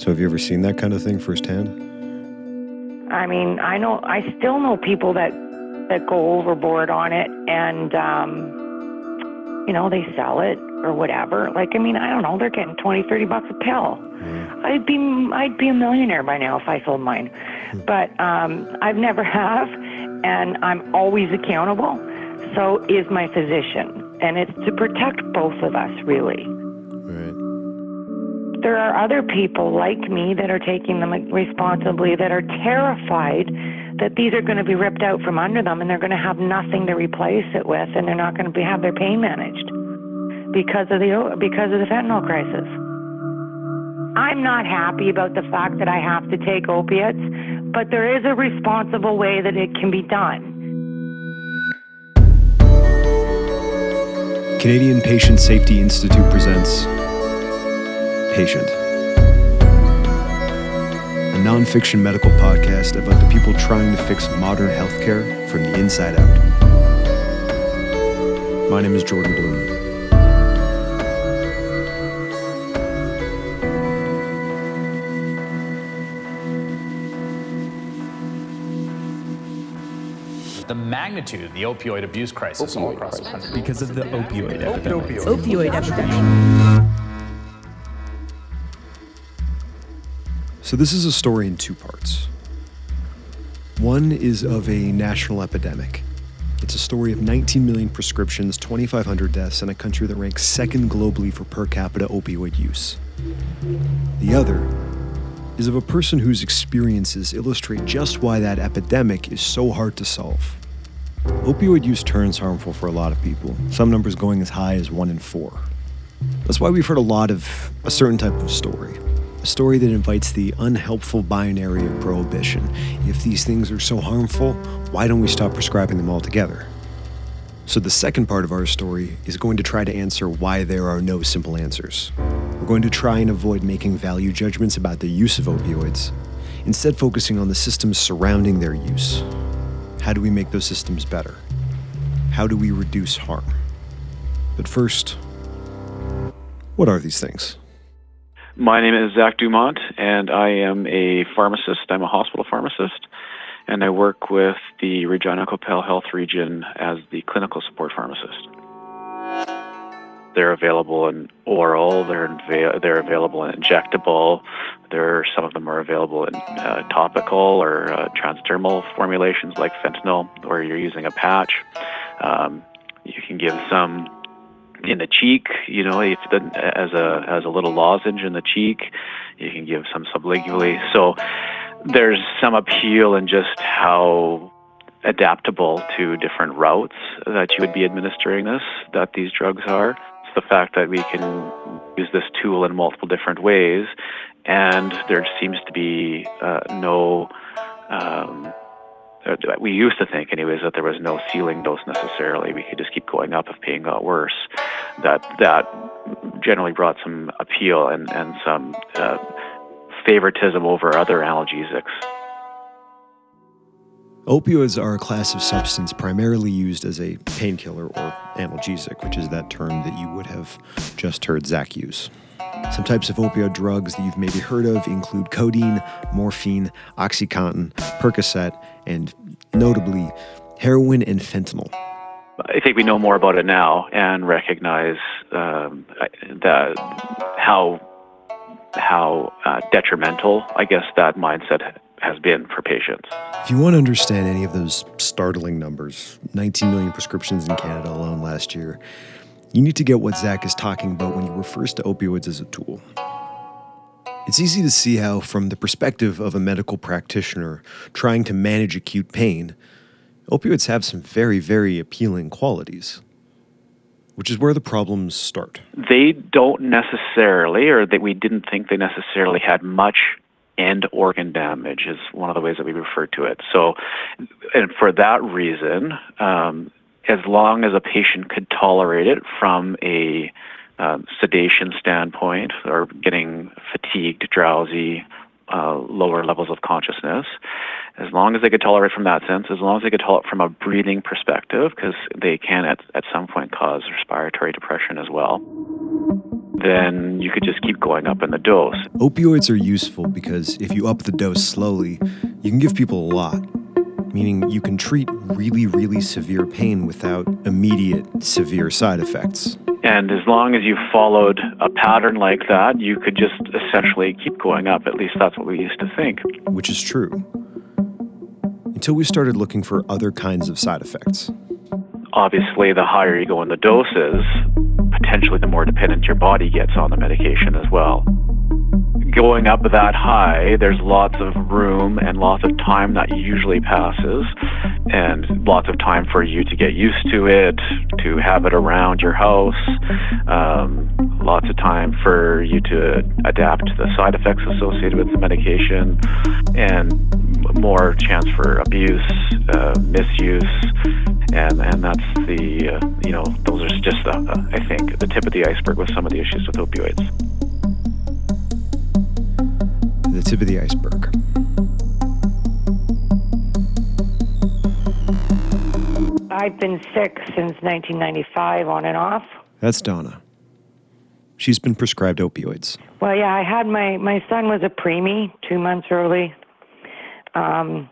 So, have you ever seen that kind of thing firsthand? I mean, I know I still know people that that go overboard on it, and um, you know they sell it or whatever. Like, I mean, I don't know, they're getting twenty, thirty bucks a pill. Yeah. I'd be I'd be a millionaire by now if I sold mine, but um, I've never have, and I'm always accountable. So is my physician, and it's to protect both of us, really. There are other people like me that are taking them responsibly that are terrified that these are going to be ripped out from under them and they're going to have nothing to replace it with and they're not going to be, have their pain managed because of the because of the fentanyl crisis. I'm not happy about the fact that I have to take opiates, but there is a responsible way that it can be done. Canadian Patient Safety Institute presents Patient, a nonfiction medical podcast about the people trying to fix modern healthcare from the inside out. My name is Jordan Bloom. the magnitude of the opioid abuse crisis all across the country. because of the opioid epidemic. opioid epidemic. So, this is a story in two parts. One is of a national epidemic. It's a story of 19 million prescriptions, 2,500 deaths, in a country that ranks second globally for per capita opioid use. The other is of a person whose experiences illustrate just why that epidemic is so hard to solve. Opioid use turns harmful for a lot of people, some numbers going as high as one in four. That's why we've heard a lot of a certain type of story. A story that invites the unhelpful binary of prohibition. If these things are so harmful, why don't we stop prescribing them altogether? So, the second part of our story is going to try to answer why there are no simple answers. We're going to try and avoid making value judgments about the use of opioids, instead, focusing on the systems surrounding their use. How do we make those systems better? How do we reduce harm? But first, what are these things? My name is Zach Dumont, and I am a pharmacist. I'm a hospital pharmacist, and I work with the Regina Qu'Appelle Health Region as the clinical support pharmacist. They're available in oral. They're they're available in injectable. There, some of them are available in uh, topical or uh, transdermal formulations like fentanyl, where you're using a patch. Um, you can give some in the cheek, you know, if the, as a as a little lozenge in the cheek. You can give some sublingually. So there's some appeal in just how adaptable to different routes that you would be administering this that these drugs are. It's the fact that we can use this tool in multiple different ways, and there seems to be uh, no. Um, uh, we used to think, anyways, that there was no ceiling dose necessarily. We could just keep going up if pain got worse. That that generally brought some appeal and and some uh, favoritism over other analgesics. Opioids are a class of substance primarily used as a painkiller or analgesic, which is that term that you would have just heard Zach use. Some types of opioid drugs that you've maybe heard of include codeine, morphine, Oxycontin, Percocet, and notably heroin and fentanyl. I think we know more about it now and recognize um, how how uh, detrimental, I guess, that mindset has been for patients. If you want to understand any of those startling numbers 19 million prescriptions in Canada alone last year you need to get what Zach is talking about when he refers to opioids as a tool. It's easy to see how, from the perspective of a medical practitioner trying to manage acute pain, opioids have some very, very appealing qualities, which is where the problems start. They don't necessarily, or that we didn't think they necessarily had much end organ damage, is one of the ways that we refer to it. So, and for that reason, um, as long as a patient could tolerate it from a um, sedation standpoint or getting fatigued, drowsy, uh, lower levels of consciousness, as long as they could tolerate from that sense, as long as they could tolerate from a breathing perspective, because they can at, at some point cause respiratory depression as well. then you could just keep going up in the dose. Opioids are useful because if you up the dose slowly, you can give people a lot, meaning you can treat really, really severe pain without immediate severe side effects. And as long as you followed a pattern like that, you could just essentially keep going up. At least that's what we used to think. Which is true. Until we started looking for other kinds of side effects. Obviously, the higher you go in the doses, potentially the more dependent your body gets on the medication as well. Going up that high, there's lots of room and lots of time that usually passes, and lots of time for you to get used to it, to have it around your house, um, lots of time for you to adapt to the side effects associated with the medication, and more chance for abuse, uh, misuse, and and that's the uh, you know those are just uh, I think the tip of the iceberg with some of the issues with opioids. The tip of the iceberg. I've been sick since 1995 on and off. That's Donna. She's been prescribed opioids. Well, yeah, I had my my son was a preemie two months early, um,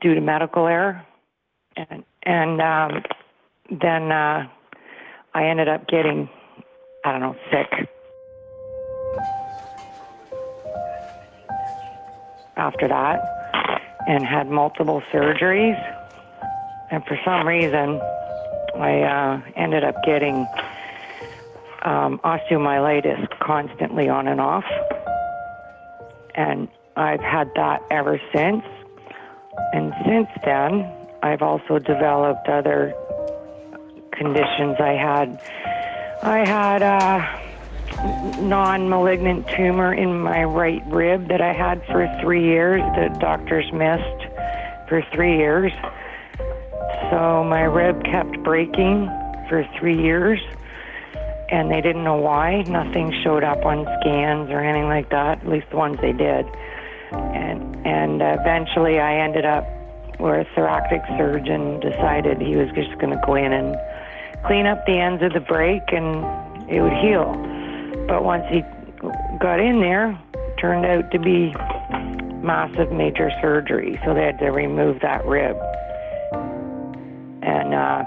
due to medical error, and and um, then uh, I ended up getting, I don't know, sick. After that, and had multiple surgeries, and for some reason, I uh, ended up getting um, osteomyelitis constantly on and off. And I've had that ever since. And since then, I've also developed other conditions. I had, I had a non-malignant tumor in my right rib that I had for three years. The doctors missed for three years. So my rib kept breaking for three years and they didn't know why. Nothing showed up on scans or anything like that. At least the ones they did. And and eventually, I ended up where a thoracic surgeon decided he was just going to go in and clean up the ends of the break, and it would heal. But once he got in there, turned out to be massive major surgery. So they had to remove that rib. And uh,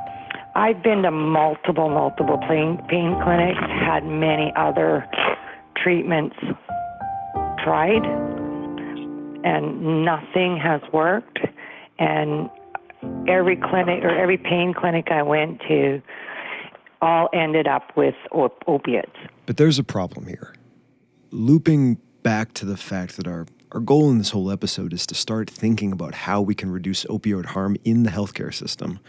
I've been to multiple, multiple pain, pain clinics, had many other treatments tried, and nothing has worked. And every clinic or every pain clinic I went to all ended up with op- opiates. But there's a problem here. Looping back to the fact that our, our goal in this whole episode is to start thinking about how we can reduce opioid harm in the healthcare system.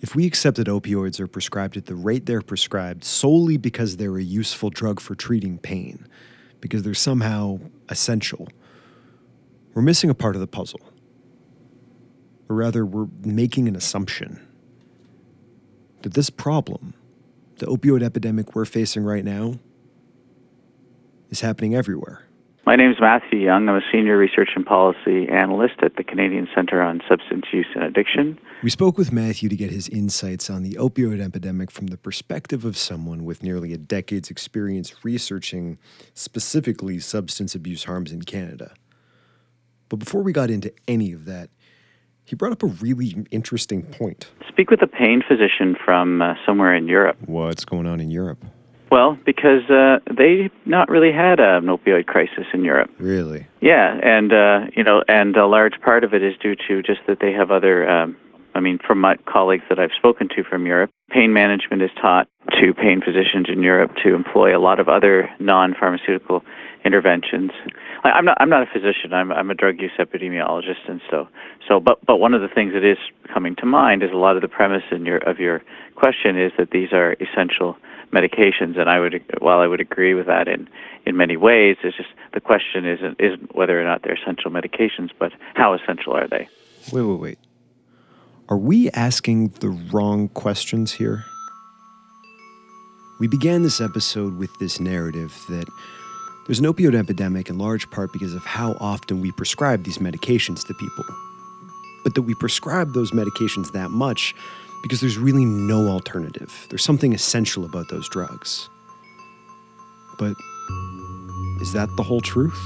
If we accept that opioids are prescribed at the rate they're prescribed solely because they're a useful drug for treating pain, because they're somehow essential, we're missing a part of the puzzle. Or rather, we're making an assumption that this problem, the opioid epidemic we're facing right now, is happening everywhere. My name is Matthew Young. I'm a senior research and policy analyst at the Canadian Centre on Substance Use and Addiction. We spoke with Matthew to get his insights on the opioid epidemic from the perspective of someone with nearly a decade's experience researching specifically substance abuse harms in Canada. But before we got into any of that, he brought up a really interesting point. Speak with a pain physician from uh, somewhere in Europe. What's going on in Europe? Well, because uh, they not really had an opioid crisis in Europe. Really? Yeah, and uh, you know, and a large part of it is due to just that they have other. Um, I mean, from my colleagues that I've spoken to from Europe, pain management is taught to pain physicians in Europe to employ a lot of other non-pharmaceutical interventions. I, I'm not. I'm not a physician. I'm. I'm a drug use epidemiologist, and so. So, but but one of the things that is coming to mind is a lot of the premise in your of your question is that these are essential medications, and I would, while I would agree with that in in many ways, it's just the question isn't isn't whether or not they're essential medications, but how essential are they? Wait, wait, wait. Are we asking the wrong questions here? We began this episode with this narrative that there's an opioid epidemic in large part because of how often we prescribe these medications to people. But that we prescribe those medications that much because there's really no alternative. There's something essential about those drugs. But is that the whole truth?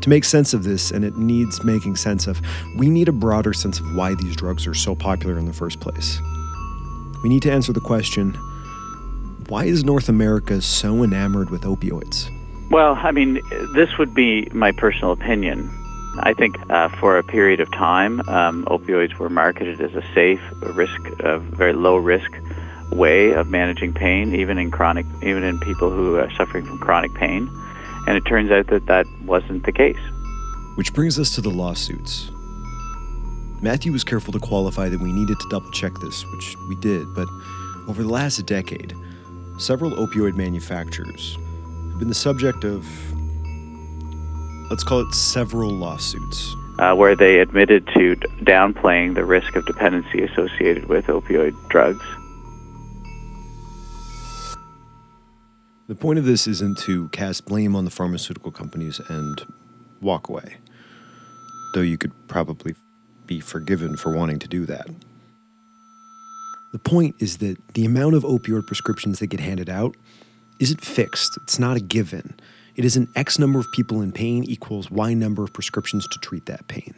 To make sense of this, and it needs making sense of, we need a broader sense of why these drugs are so popular in the first place. We need to answer the question why is North America so enamored with opioids? Well, I mean, this would be my personal opinion. I think uh, for a period of time, um, opioids were marketed as a safe, risk, a very low risk way of managing pain, even in chronic, even in people who are suffering from chronic pain. And it turns out that that wasn't the case. Which brings us to the lawsuits. Matthew was careful to qualify that we needed to double check this, which we did, but over the last decade, several opioid manufacturers been the subject of, let's call it several lawsuits. Uh, where they admitted to downplaying the risk of dependency associated with opioid drugs. The point of this isn't to cast blame on the pharmaceutical companies and walk away, though you could probably be forgiven for wanting to do that. The point is that the amount of opioid prescriptions that get handed out isn't fixed, it's not a given. It is an X number of people in pain equals Y number of prescriptions to treat that pain.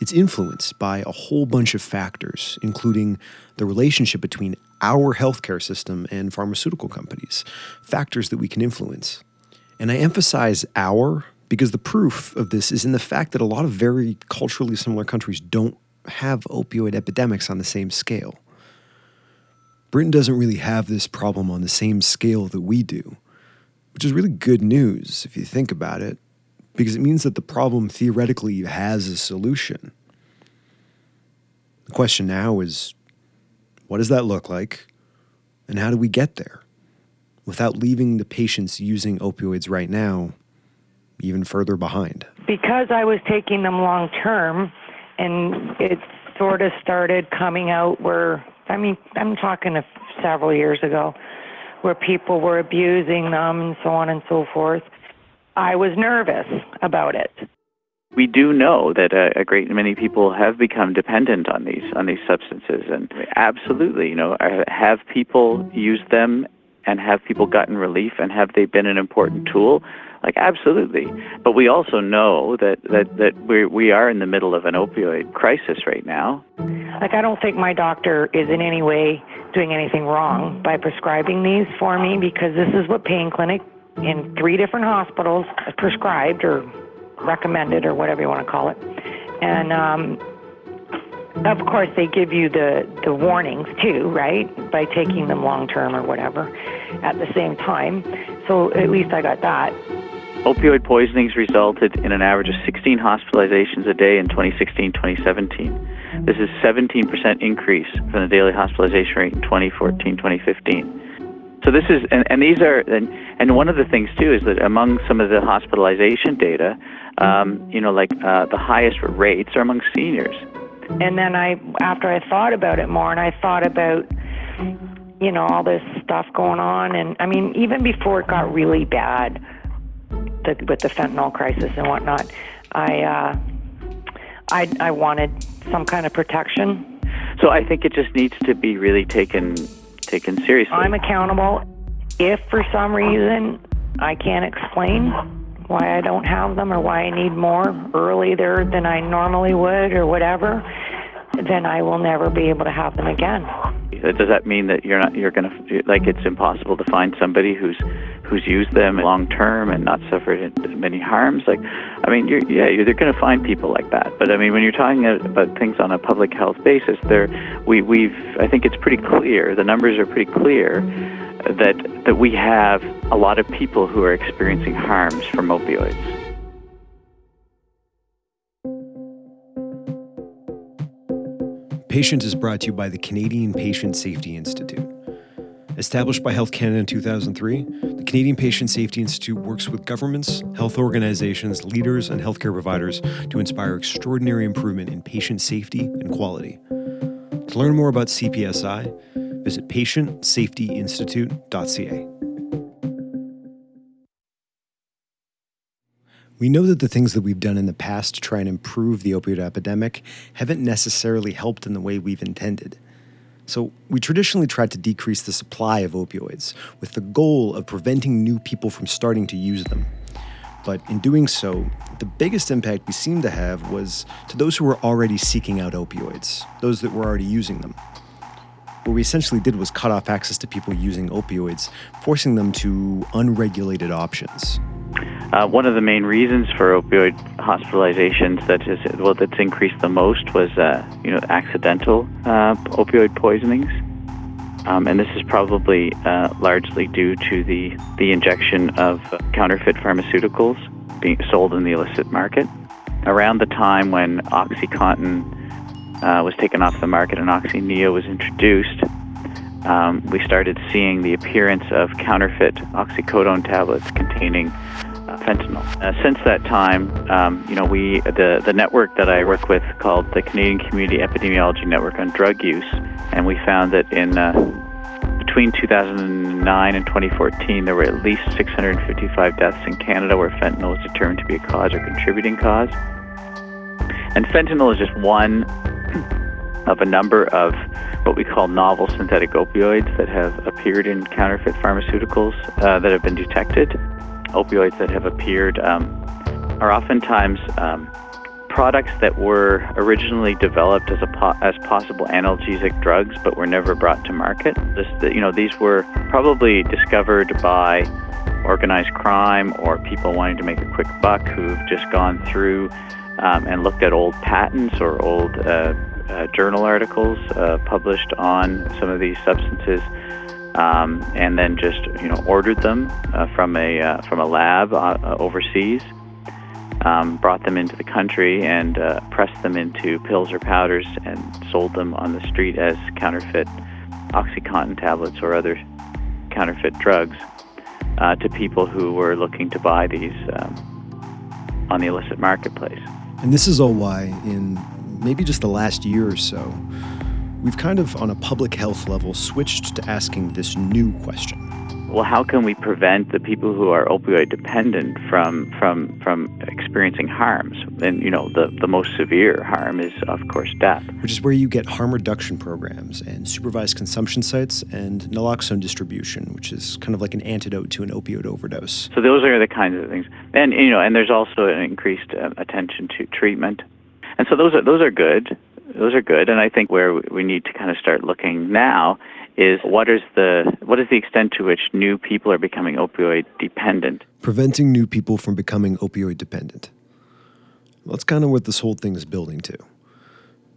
It's influenced by a whole bunch of factors, including the relationship between our healthcare system and pharmaceutical companies, factors that we can influence. And I emphasize our because the proof of this is in the fact that a lot of very culturally similar countries don't have opioid epidemics on the same scale. Britain doesn't really have this problem on the same scale that we do, which is really good news if you think about it, because it means that the problem theoretically has a solution. The question now is what does that look like, and how do we get there without leaving the patients using opioids right now even further behind? Because I was taking them long term, and it sort of started coming out where I mean, I'm talking a, several years ago, where people were abusing them and so on and so forth. I was nervous about it. We do know that a, a great many people have become dependent on these on these substances, and absolutely, you know, uh, have people used them and have people gotten relief and have they been an important tool? Like absolutely. But we also know that that that we we are in the middle of an opioid crisis right now. Like I don't think my doctor is in any way doing anything wrong by prescribing these for me because this is what pain clinic in three different hospitals prescribed or recommended or whatever you want to call it. And um of course they give you the the warnings too, right? By taking them long term or whatever at the same time. So at least I got that. Opioid poisonings resulted in an average of 16 hospitalizations a day in 2016-2017. This is a 17% increase from the daily hospitalization rate in 2014-2015. So this is, and, and these are, and, and one of the things too is that among some of the hospitalization data, um, you know, like uh, the highest rates are among seniors. And then I, after I thought about it more, and I thought about, you know, all this stuff going on, and I mean, even before it got really bad, the, with the fentanyl crisis and whatnot, I, uh, I, I wanted some kind of protection. So I think it just needs to be really taken taken seriously. I'm accountable. If for some reason I can't explain why I don't have them or why I need more earlier than I normally would or whatever, then I will never be able to have them again. Does that mean that you're not you're going to like it's impossible to find somebody who's who's used them long term and not suffered many harms? Like, I mean, you're, yeah, you're, they're going to find people like that. But I mean, when you're talking about things on a public health basis, there we we've I think it's pretty clear. The numbers are pretty clear that that we have a lot of people who are experiencing harms from opioids. Patient is brought to you by the Canadian Patient Safety Institute. Established by Health Canada in 2003, the Canadian Patient Safety Institute works with governments, health organizations, leaders, and healthcare providers to inspire extraordinary improvement in patient safety and quality. To learn more about CPSI, visit patientsafetyinstitute.ca. We know that the things that we've done in the past to try and improve the opioid epidemic haven't necessarily helped in the way we've intended. So, we traditionally tried to decrease the supply of opioids with the goal of preventing new people from starting to use them. But in doing so, the biggest impact we seemed to have was to those who were already seeking out opioids, those that were already using them. What we essentially did was cut off access to people using opioids, forcing them to unregulated options. Uh, one of the main reasons for opioid hospitalizations that is well that's increased the most was uh, you know accidental uh, opioid poisonings, um, and this is probably uh, largely due to the the injection of counterfeit pharmaceuticals being sold in the illicit market. Around the time when OxyContin uh, was taken off the market and OxyNEO was introduced, um, we started seeing the appearance of counterfeit oxycodone tablets containing fentanyl. Uh, since that time, um, you know, we the the network that I work with called the Canadian Community Epidemiology Network on Drug Use, and we found that in uh, between 2009 and 2014, there were at least 655 deaths in Canada where fentanyl was determined to be a cause or contributing cause. And fentanyl is just one of a number of what we call novel synthetic opioids that have appeared in counterfeit pharmaceuticals uh, that have been detected. Opioids that have appeared um, are oftentimes um, products that were originally developed as a po- as possible analgesic drugs, but were never brought to market. This, you know, these were probably discovered by organized crime or people wanting to make a quick buck who've just gone through um, and looked at old patents or old uh, uh, journal articles uh, published on some of these substances, um, and then just you know ordered them uh, from a uh, from a lab uh, uh, overseas, um, brought them into the country, and pressed them into pills or powders and sold them on the street as counterfeit OxyContin tablets or other counterfeit drugs to people who were looking to buy these um, on the illicit marketplace. And this is all why in maybe just the last year or so, we've kind of, on a public health level, switched to asking this new question. Well, how can we prevent the people who are opioid dependent from from from experiencing harms? And you know, the the most severe harm is, of course, death. Which is where you get harm reduction programs and supervised consumption sites and naloxone distribution, which is kind of like an antidote to an opioid overdose. So those are the kinds of things, and you know, and there's also an increased uh, attention to treatment and so those are those are good. Those are good, and I think where we need to kind of start looking now is what is the what is the extent to which new people are becoming opioid dependent? Preventing new people from becoming opioid dependent. That's kind of what this whole thing is building to.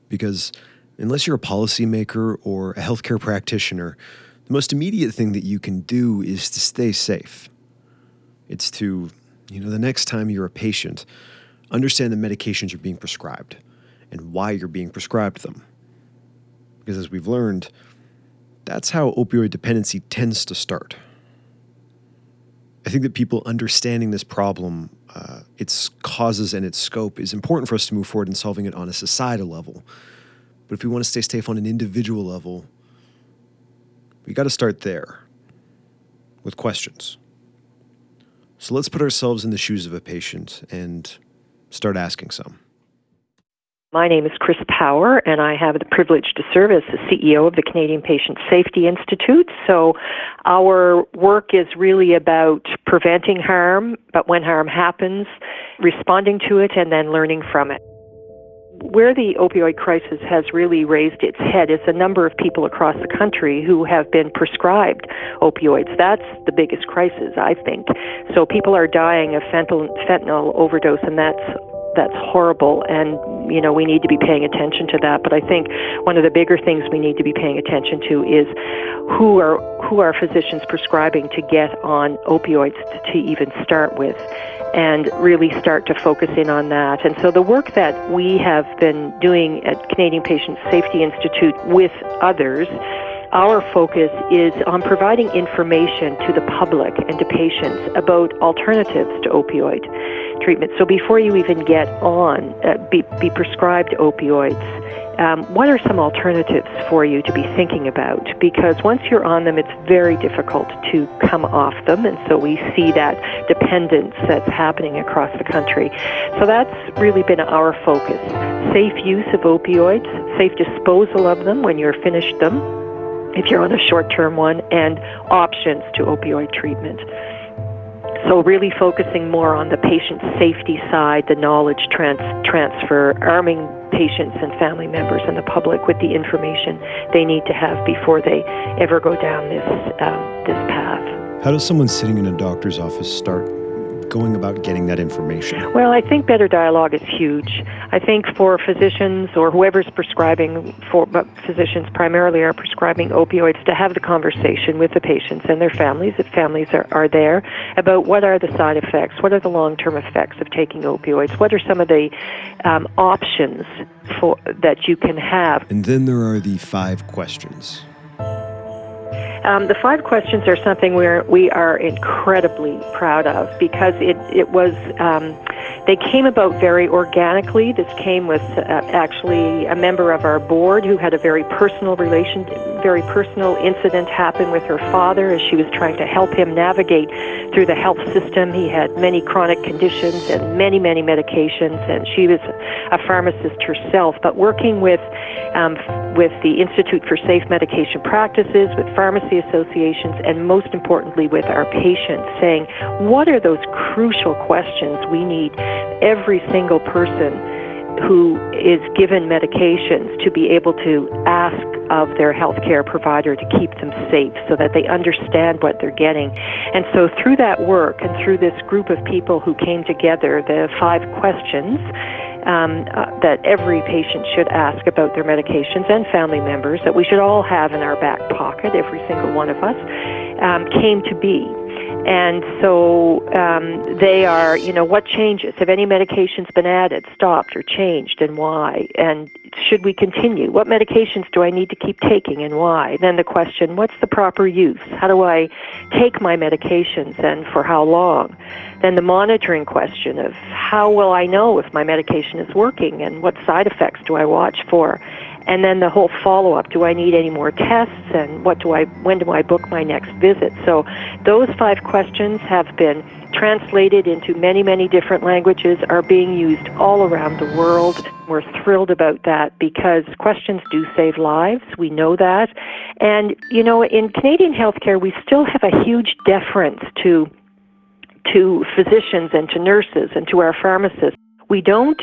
Because unless you're a policymaker or a healthcare practitioner, the most immediate thing that you can do is to stay safe. It's to, you know, the next time you're a patient, understand the medications you're being prescribed and why you're being prescribed them. Because as we've learned, that's how opioid dependency tends to start. I think that people understanding this problem, uh, its causes and its scope, is important for us to move forward in solving it on a societal level. But if we want to stay safe on an individual level, we got to start there with questions. So let's put ourselves in the shoes of a patient and start asking some. My name is Chris Power, and I have the privilege to serve as the CEO of the Canadian Patient Safety Institute. So, our work is really about preventing harm, but when harm happens, responding to it, and then learning from it. Where the opioid crisis has really raised its head is the number of people across the country who have been prescribed opioids. That's the biggest crisis, I think. So people are dying of fentanyl, fentanyl overdose, and that's that's horrible and you know we need to be paying attention to that but i think one of the bigger things we need to be paying attention to is who are who are physicians prescribing to get on opioids to, to even start with and really start to focus in on that. And so the work that we have been doing at Canadian Patient Safety Institute with others our focus is on providing information to the public and to patients about alternatives to opioid treatment. So before you even get on, uh, be, be prescribed opioids, um, what are some alternatives for you to be thinking about? Because once you're on them, it's very difficult to come off them, and so we see that dependence that's happening across the country. So that's really been our focus safe use of opioids, safe disposal of them when you're finished them, if you're on a short term one, and options to opioid treatment. So, really focusing more on the patient safety side, the knowledge trans- transfer, arming patients and family members and the public with the information they need to have before they ever go down this, um, this path. How does someone sitting in a doctor's office start going about getting that information? Well, I think better dialogue is huge. I think for physicians or whoever's prescribing, for but physicians primarily are prescribing opioids, to have the conversation with the patients and their families, if families are, are there, about what are the side effects, what are the long-term effects of taking opioids, what are some of the um, options for that you can have. And then there are the five questions. Um, the five questions are something we're, we are incredibly proud of because it, it was, um, they came about very organically. This came with uh, actually a member of our board who had a very personal relation, very personal incident happen with her father as she was trying to help him navigate through the health system. He had many chronic conditions and many, many medications, and she was a pharmacist herself, but working with um, with the Institute for Safe Medication Practices, with pharmacy associations, and most importantly with our patients, saying, what are those crucial questions we need every single person who is given medications to be able to ask of their healthcare provider to keep them safe so that they understand what they're getting. And so through that work and through this group of people who came together, the five questions um, uh, that every patient should ask about their medications and family members that we should all have in our back pocket, every single one of us, um, came to be. And so um, they are, you know, what changes? Have any medications been added, stopped, or changed, and why? And should we continue? What medications do I need to keep taking, and why? Then the question, what's the proper use? How do I take my medications, and for how long? Then the monitoring question of how will I know if my medication is working, and what side effects do I watch for? And then the whole follow up do i need any more tests? And what do i when do i book my next visit? So those five questions have been translated into many many different languages are being used all around the world. We're thrilled about that because questions do save lives we know that. And you know in canadian healthcare we still have a huge deference to to physicians and to nurses and to our pharmacists. We don't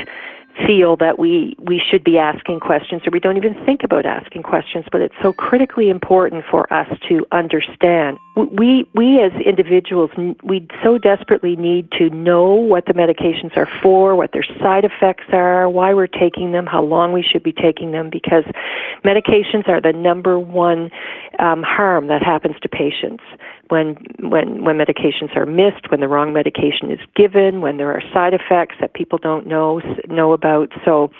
feel that we we should be asking questions or we don't even think about asking questions but it's so critically important for us to understand. We we as individuals we so desperately need to know what the medications are for what their side effects are why we're taking them how long we should be taking them because medications are the number one um, harm that happens to patients when when when medications are missed, when the wrong medication is given, when there are side effects that people don't know know about. So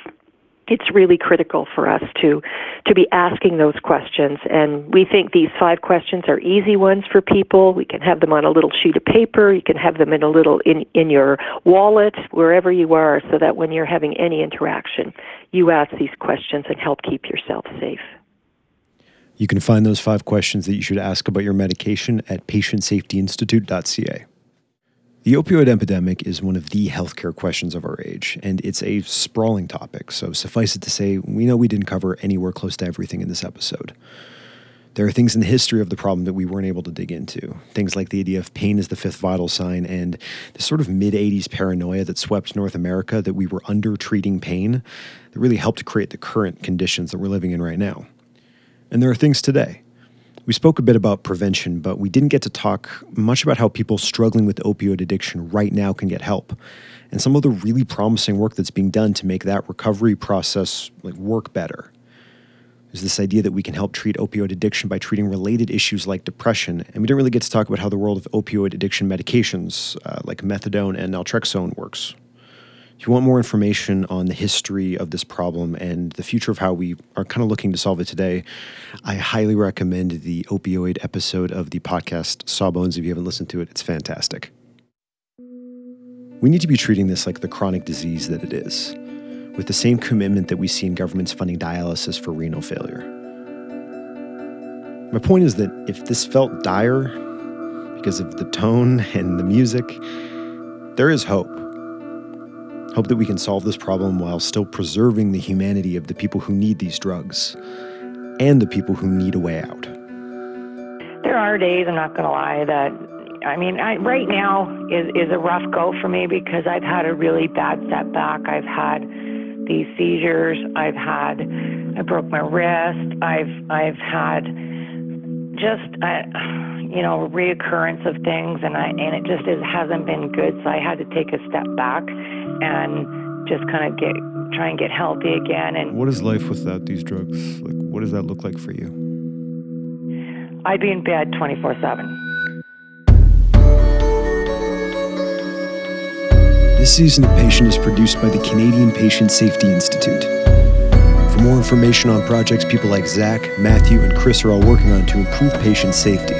it's really critical for us to to be asking those questions. And we think these five questions are easy ones for people. We can have them on a little sheet of paper. You can have them in a little in in your wallet wherever you are so that when you're having any interaction you ask these questions and help keep yourself safe you can find those five questions that you should ask about your medication at patientsafetyinstitute.ca. The opioid epidemic is one of the healthcare questions of our age, and it's a sprawling topic, so suffice it to say, we know we didn't cover anywhere close to everything in this episode. There are things in the history of the problem that we weren't able to dig into. Things like the idea of pain as the fifth vital sign and the sort of mid 80s paranoia that swept North America that we were under treating pain that really helped create the current conditions that we're living in right now. And there are things today. We spoke a bit about prevention, but we didn't get to talk much about how people struggling with opioid addiction right now can get help and some of the really promising work that's being done to make that recovery process like work better. There's this idea that we can help treat opioid addiction by treating related issues like depression, and we didn't really get to talk about how the world of opioid addiction medications uh, like methadone and naltrexone works. If you want more information on the history of this problem and the future of how we are kind of looking to solve it today, I highly recommend the opioid episode of the podcast Sawbones. If you haven't listened to it, it's fantastic. We need to be treating this like the chronic disease that it is, with the same commitment that we see in governments funding dialysis for renal failure. My point is that if this felt dire because of the tone and the music, there is hope. Hope that we can solve this problem while still preserving the humanity of the people who need these drugs and the people who need a way out. There are days, I'm not going to lie, that I mean, I, right now is is a rough go for me because I've had a really bad setback. I've had these seizures. I've had I broke my wrist. I've I've had just uh, you know reoccurrence of things, and I and it just is, hasn't been good. So I had to take a step back and just kind of get try and get healthy again. And What is life without these drugs? Like, what does that look like for you? I'd be in bed 24 seven. This season of Patient is produced by the Canadian Patient Safety Institute. For more information on projects people like Zach, Matthew, and Chris are all working on to improve patient safety,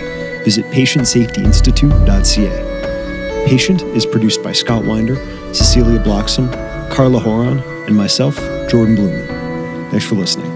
visit patientsafetyinstitute.ca. Patient is produced by Scott Winder, Cecilia Bloxham, Carla Horan, and myself, Jordan Blumen. Thanks for listening.